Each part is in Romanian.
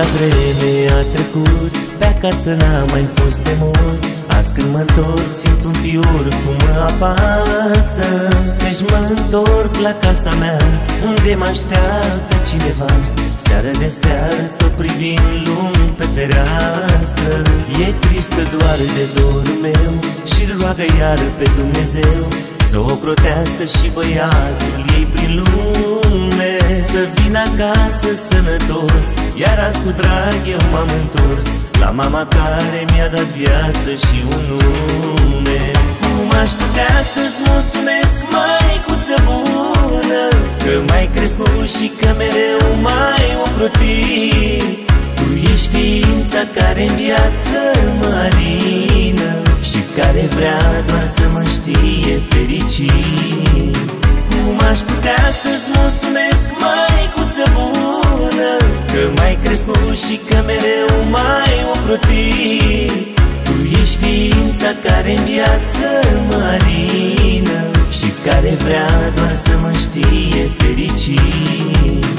vreme a trecut Pe acasă n-am mai fost de mult. Azi când mă întorc simt un fior cum mă apasă. Deci mă întorc la casa mea Unde mă așteaptă cineva. Seară de seară tot privind lung pe fereastră. E tristă doar de dorul meu Și roagă iar pe Dumnezeu Să o protească și băiatul ei prin lume Să vină acasă sănătos Iar azi cu drag eu m-am întors. La mama care mi-a dat viață și un nume. Cum aș putea să-ți mulțumesc, măicuță bună? Că mai crescut și că mereu mai ocrotit. Tu ești ființa care în viață mă alină Și care vrea doar să mă știe fericit Cum aș putea să-ți mulțumesc, măicuță bună? Că mai crescut și că mereu mai ocrotit. Tu ești ființa care în viață mă alină Și care vrea doar să mă știe fericit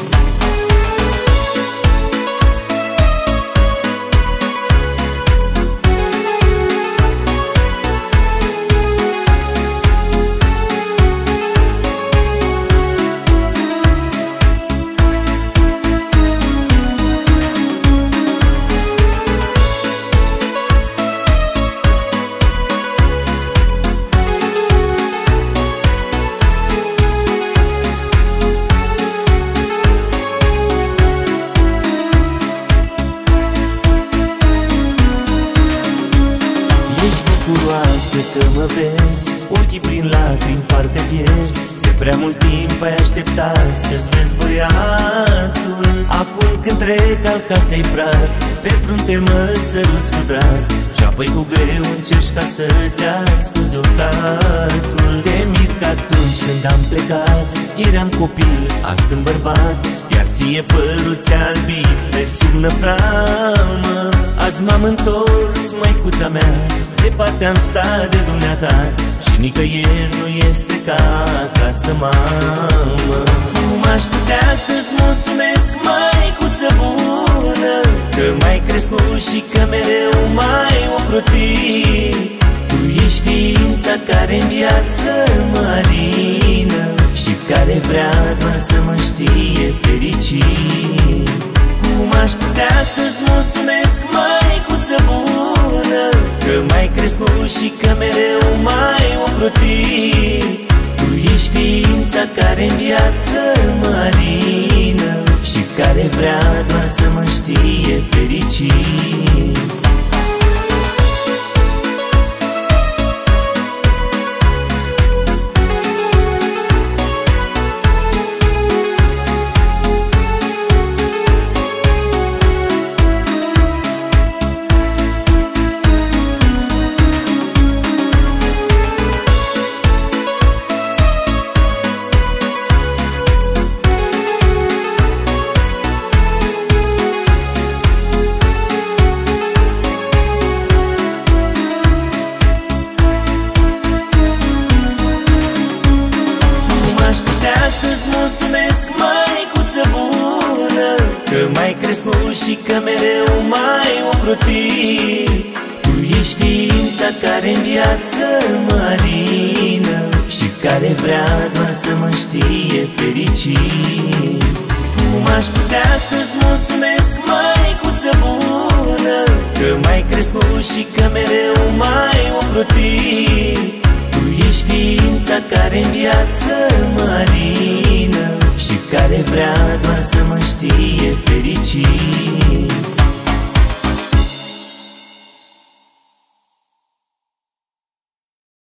bucuroasă că mă vezi Ochii prin lacrimi parcă pierzi. De prea mult timp ai așteptat Să-ți vezi băiatul. Acum când trec al casei prag Pe frunte mă săruți cu drag. Și apoi cu greu încerci ca să-ți ascuzi oftatul Te mir că atunci când am plecat Eram copil, azi sunt bărbat. Iar ție părul ți-a albit Pe sub năframă. Azi m-am întors, măicuța mea Departe am stat de dumneata Și nicăieri nu este ca acasă, mamă. Cum aș putea să-ți mulțumesc, măicuță bună? Că mai crescut și că mereu mai ocrotit. Tu ești ființa care în viață mă alină Și care vrea doar să mă știe fericit. Cum aș putea să-ți mulțumesc, măicuță bună? Că mai crescut și că mereu mai ocrotit Tu ești ființa care în viață mă alină Și care vrea doar să mă știe fericit mai crescut și că mereu mai ocrotit. Tu ești ființa care în viață mă alină Și care vrea doar să mă știe fericit. Cum aș putea să-ți mulțumesc, măicuță bună Că mai crescut și că mereu mai ocrotit? Tu ești ființa care în viață mă alină Și care vrea doar să mă știe fericit